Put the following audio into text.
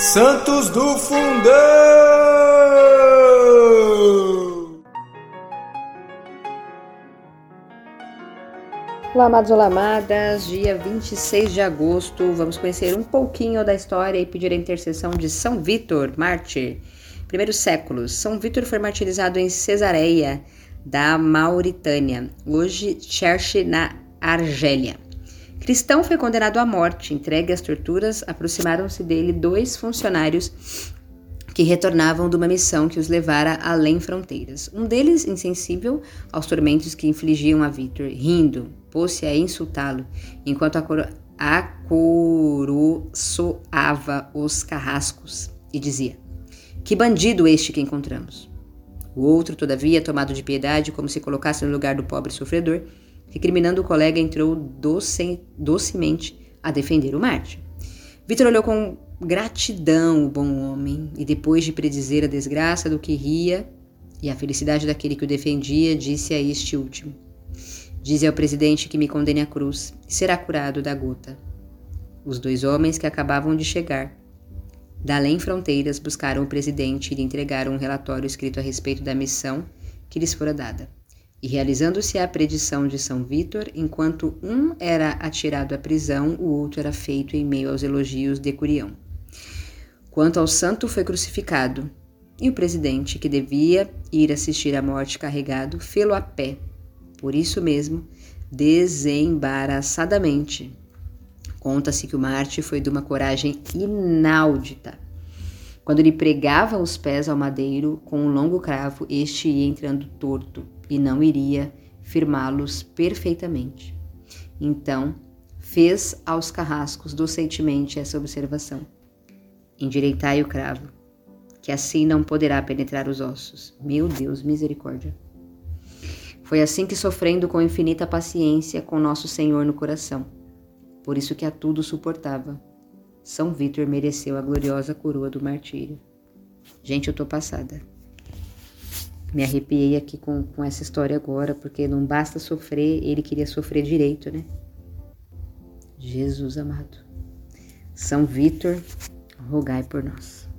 Santos do Fundão! Olá, amados, olá, amadas. Dia 26 de agosto, vamos conhecer um pouquinho da história e pedir a intercessão de São Vítor, mártir. Primeiros séculos. São Vítor foi martirizado em Cesareia, da Mauritânia, hoje Cherche, na Argélia. Cristão foi condenado à morte, entregue às torturas, aproximaram-se dele dois funcionários que retornavam de uma missão que os levara além fronteiras. Um deles, insensível aos tormentos que infligiam a Victor, rindo, pôs-se a insultá-lo, enquanto acoroçoava os carrascos e dizia: Que bandido este que encontramos! O outro, todavia, tomado de piedade, como se colocasse no lugar do pobre sofredor, recriminando o colega, entrou doce, docemente a defender o Marte. Vitor olhou com gratidão o bom homem e, depois de predizer a desgraça do que ria e a felicidade daquele que o defendia, disse a este último: Dize ao presidente que me condene à cruz e será curado da gota. Os dois homens que acabavam de chegar da além fronteiras buscaram o presidente e lhe entregaram um relatório escrito a respeito da missão que lhes fora dada. E realizando-se a predição de São Vítor, enquanto um era atirado à prisão, o outro era feito em meio aos elogios de Curião. Quanto ao santo, foi crucificado, e o presidente, que devia ir assistir à morte carregado, fê-lo a pé. Por isso mesmo, desembaraçadamente. Conta-se que o Marte foi de uma coragem inaudita. Quando lhe pregava os pés ao madeiro com um longo cravo, este ia entrando torto e não iria firmá-los perfeitamente. Então, fez aos carrascos docentemente essa observação: Endireitai o cravo, que assim não poderá penetrar os ossos. Meu Deus, misericórdia. Foi assim que, sofrendo com infinita paciência, com nosso Senhor no coração, por isso que a tudo suportava, São Vítor mereceu a gloriosa coroa do martírio. Gente, eu tô passada. Me arrepiei aqui com, com essa história agora, porque não basta sofrer, ele queria sofrer direito, né? Jesus amado. São Vítor, rogai por nós.